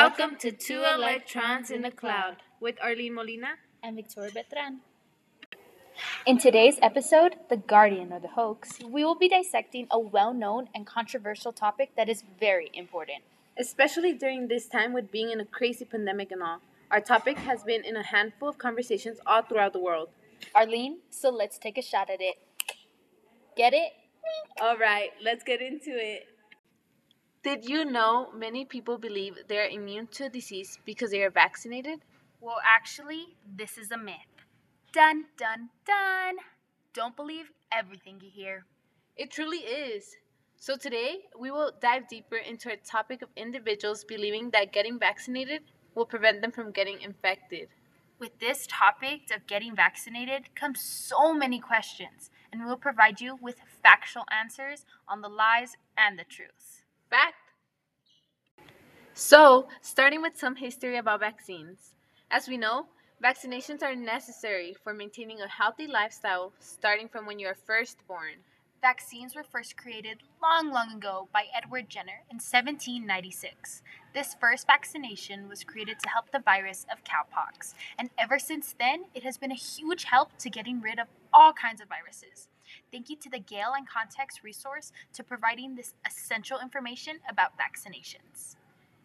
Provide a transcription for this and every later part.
Welcome to Two Electrons in the Cloud with Arlene Molina and Victoria Betran. In today's episode, The Guardian or the Hoax, we will be dissecting a well known and controversial topic that is very important. Especially during this time with being in a crazy pandemic and all. Our topic has been in a handful of conversations all throughout the world. Arlene, so let's take a shot at it. Get it? All right, let's get into it. Did you know many people believe they are immune to a disease because they are vaccinated? Well, actually, this is a myth. Dun, dun, dun. Don't believe everything you hear. It truly is. So, today we will dive deeper into a topic of individuals believing that getting vaccinated will prevent them from getting infected. With this topic of getting vaccinated comes so many questions, and we'll provide you with factual answers on the lies and the truths. Fact. So, starting with some history about vaccines. As we know, vaccinations are necessary for maintaining a healthy lifestyle starting from when you are first born. Vaccines were first created long, long ago by Edward Jenner in 1796. This first vaccination was created to help the virus of cowpox, and ever since then, it has been a huge help to getting rid of all kinds of viruses. Thank you to the Gale In Context resource to providing this essential information about vaccinations.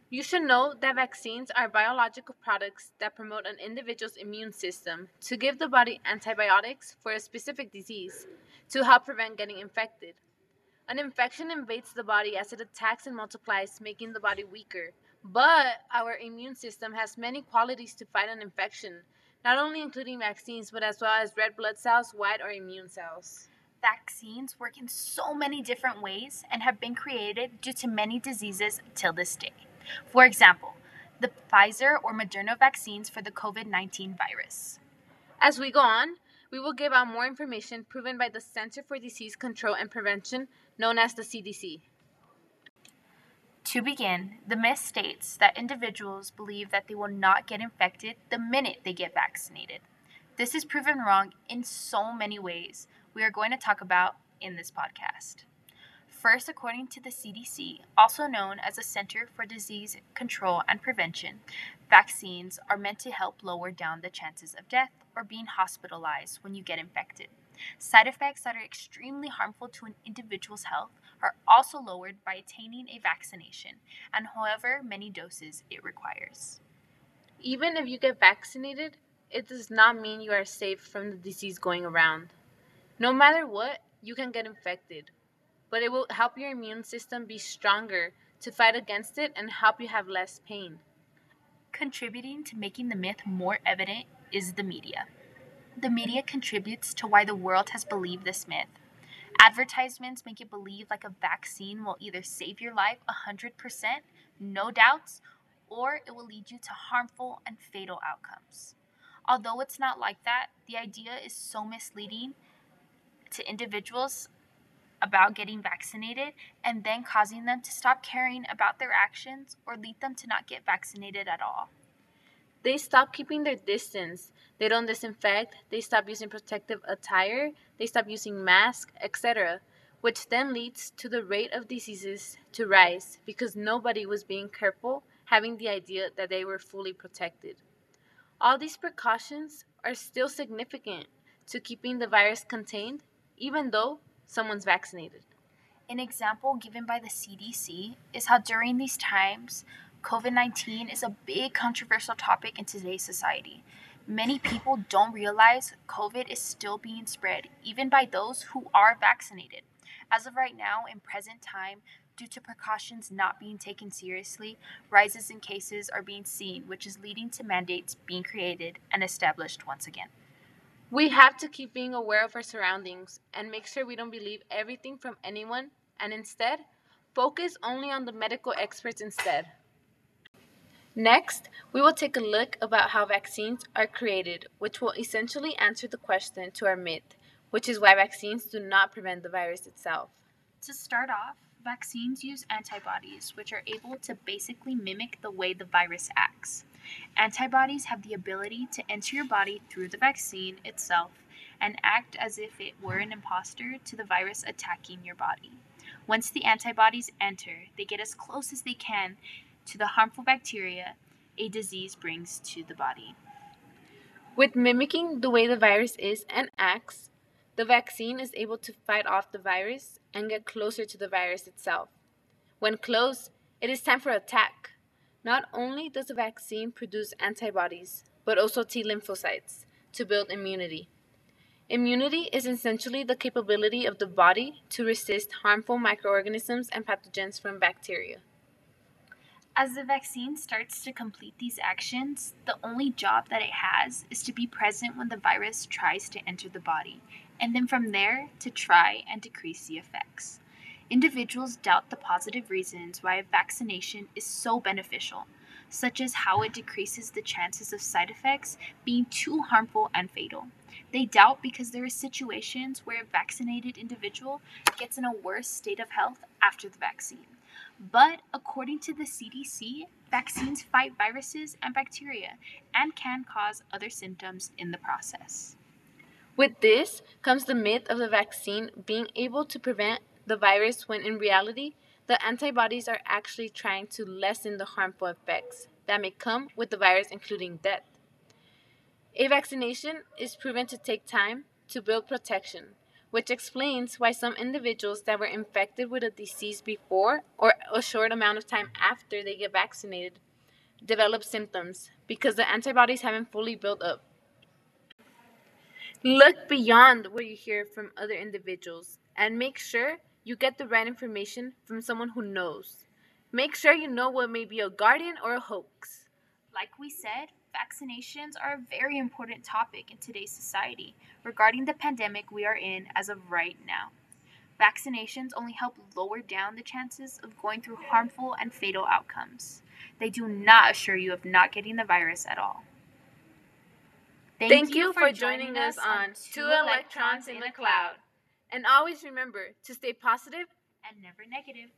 You should know that vaccines are biological products that promote an individual's immune system to give the body antibiotics for a specific disease to help prevent getting infected. An infection invades the body as it attacks and multiplies, making the body weaker. But our immune system has many qualities to fight an infection, not only including vaccines, but as well as red blood cells, white or immune cells. Vaccines work in so many different ways and have been created due to many diseases till this day. For example, the Pfizer or Moderna vaccines for the COVID 19 virus. As we go on, we will give out more information proven by the Center for Disease Control and Prevention, known as the CDC. To begin, the myth states that individuals believe that they will not get infected the minute they get vaccinated. This is proven wrong in so many ways we are going to talk about in this podcast. First, according to the CDC, also known as the Center for Disease Control and Prevention, vaccines are meant to help lower down the chances of death or being hospitalized when you get infected. Side effects that are extremely harmful to an individual's health are also lowered by attaining a vaccination and however many doses it requires. Even if you get vaccinated, it does not mean you are safe from the disease going around. No matter what, you can get infected, but it will help your immune system be stronger to fight against it and help you have less pain. Contributing to making the myth more evident is the media. The media contributes to why the world has believed this myth. Advertisements make you believe like a vaccine will either save your life 100%, no doubts, or it will lead you to harmful and fatal outcomes. Although it's not like that, the idea is so misleading to individuals about getting vaccinated and then causing them to stop caring about their actions or lead them to not get vaccinated at all. They stop keeping their distance. They don't disinfect, they stop using protective attire, they stop using masks, etc., which then leads to the rate of diseases to rise because nobody was being careful, having the idea that they were fully protected. All these precautions are still significant to keeping the virus contained, even though someone's vaccinated. An example given by the CDC is how during these times, COVID 19 is a big controversial topic in today's society. Many people don't realize COVID is still being spread, even by those who are vaccinated. As of right now, in present time, due to precautions not being taken seriously, rises in cases are being seen, which is leading to mandates being created and established once again. We have to keep being aware of our surroundings and make sure we don't believe everything from anyone and instead focus only on the medical experts instead. Next, we will take a look about how vaccines are created, which will essentially answer the question to our myth, which is why vaccines do not prevent the virus itself. To start off, vaccines use antibodies, which are able to basically mimic the way the virus acts. Antibodies have the ability to enter your body through the vaccine itself and act as if it were an imposter to the virus attacking your body. Once the antibodies enter, they get as close as they can to the harmful bacteria a disease brings to the body. With mimicking the way the virus is and acts, the vaccine is able to fight off the virus and get closer to the virus itself. When close, it is time for attack. Not only does the vaccine produce antibodies, but also T lymphocytes to build immunity. Immunity is essentially the capability of the body to resist harmful microorganisms and pathogens from bacteria. As the vaccine starts to complete these actions, the only job that it has is to be present when the virus tries to enter the body, and then from there to try and decrease the effects. Individuals doubt the positive reasons why a vaccination is so beneficial, such as how it decreases the chances of side effects being too harmful and fatal. They doubt because there are situations where a vaccinated individual gets in a worse state of health after the vaccine. But according to the CDC, vaccines fight viruses and bacteria and can cause other symptoms in the process. With this comes the myth of the vaccine being able to prevent the virus when in reality, the antibodies are actually trying to lessen the harmful effects that may come with the virus, including death. A vaccination is proven to take time to build protection, which explains why some individuals that were infected with a disease before or a short amount of time after they get vaccinated develop symptoms because the antibodies haven't fully built up. Look beyond what you hear from other individuals and make sure you get the right information from someone who knows. Make sure you know what may be a guardian or a hoax. Like we said, vaccinations are a very important topic in today's society regarding the pandemic we are in as of right now. Vaccinations only help lower down the chances of going through harmful and fatal outcomes. They do not assure you of not getting the virus at all. Thank, Thank you, for joining us on Two Electrons in the Cloud. And always remember to stay positive and never negative.